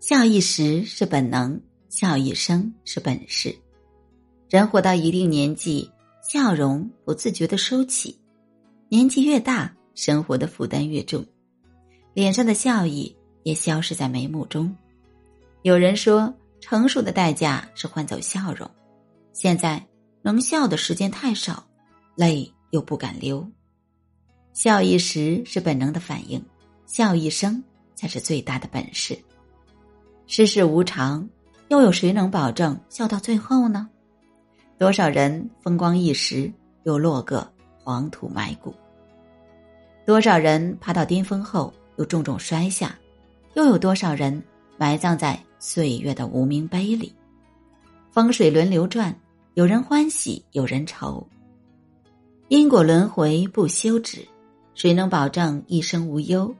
笑一时是本能，笑一生是本事。人活到一定年纪，笑容不自觉的收起，年纪越大，生活的负担越重，脸上的笑意也消失在眉目中。有人说，成熟的代价是换走笑容。现在能笑的时间太少，泪又不敢流。笑一时是本能的反应，笑一生才是最大的本事。世事无常，又有谁能保证笑到最后呢？多少人风光一时，又落个黄土埋骨；多少人爬到巅峰后，又重重摔下；又有多少人埋葬在岁月的无名碑里？风水轮流转，有人欢喜，有人愁。因果轮回不休止，谁能保证一生无忧？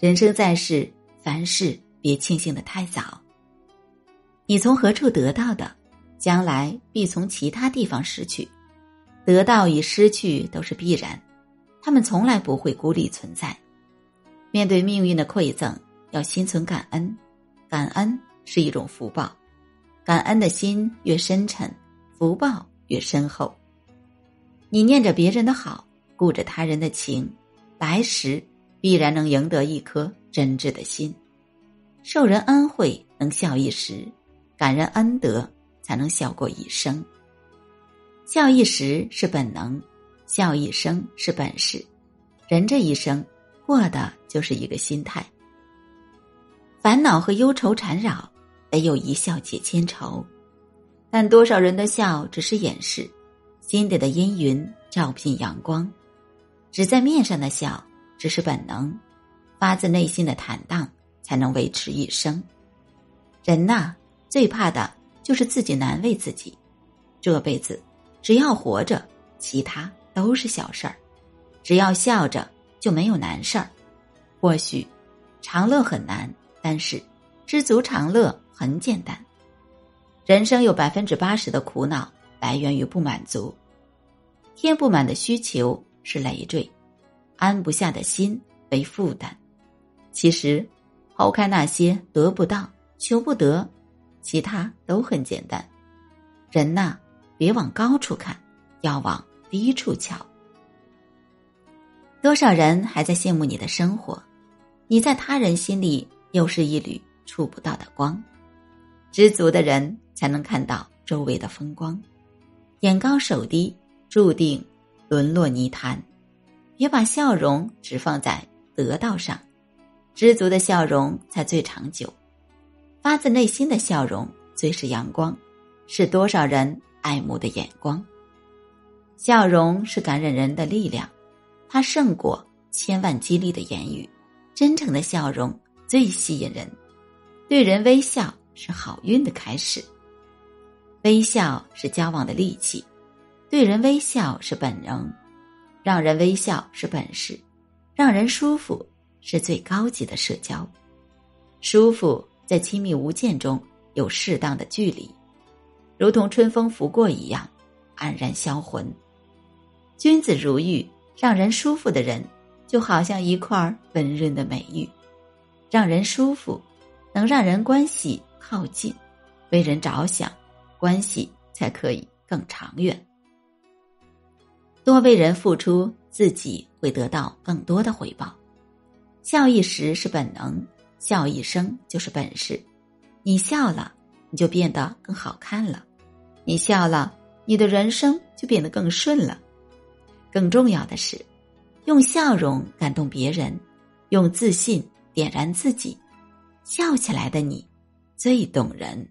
人生在世，凡事别庆幸的太早。你从何处得到的？将来必从其他地方失去，得到与失去都是必然，他们从来不会孤立存在。面对命运的馈赠，要心存感恩，感恩是一种福报，感恩的心越深沉，福报越深厚。你念着别人的好，顾着他人的情，来时必然能赢得一颗真挚的心。受人恩惠能笑一时，感人恩德。才能笑过一生。笑一时是本能，笑一生是本事。人这一生过的就是一个心态。烦恼和忧愁缠绕，得有一笑解千愁。但多少人的笑只是掩饰，心底的阴云照进阳光。只在面上的笑只是本能，发自内心的坦荡才能维持一生。人呐，最怕的。就是自己难为自己，这辈子只要活着，其他都是小事儿；只要笑着，就没有难事儿。或许长乐很难，但是知足常乐很简单。人生有百分之八十的苦恼来源于不满足，填不满的需求是累赘，安不下的心为负担。其实，抛开那些得不到、求不得。其他都很简单，人呐，别往高处看，要往低处瞧。多少人还在羡慕你的生活，你在他人心里又是一缕触不到的光。知足的人才能看到周围的风光，眼高手低，注定沦落泥潭。别把笑容只放在得到上，知足的笑容才最长久。发自内心的笑容最是阳光，是多少人爱慕的眼光。笑容是感染人的力量，它胜过千万激励的言语。真诚的笑容最吸引人，对人微笑是好运的开始。微笑是交往的利器，对人微笑是本能，让人微笑是本事，让人舒服是最高级的社交，舒服。在亲密无间中有适当的距离，如同春风拂过一样，安然销魂。君子如玉，让人舒服的人，就好像一块温润的美玉，让人舒服，能让人关系靠近，为人着想，关系才可以更长远。多为人付出，自己会得到更多的回报。笑一时是本能。笑一生就是本事，你笑了，你就变得更好看了；你笑了，你的人生就变得更顺了。更重要的是，用笑容感动别人，用自信点燃自己，笑起来的你最动人。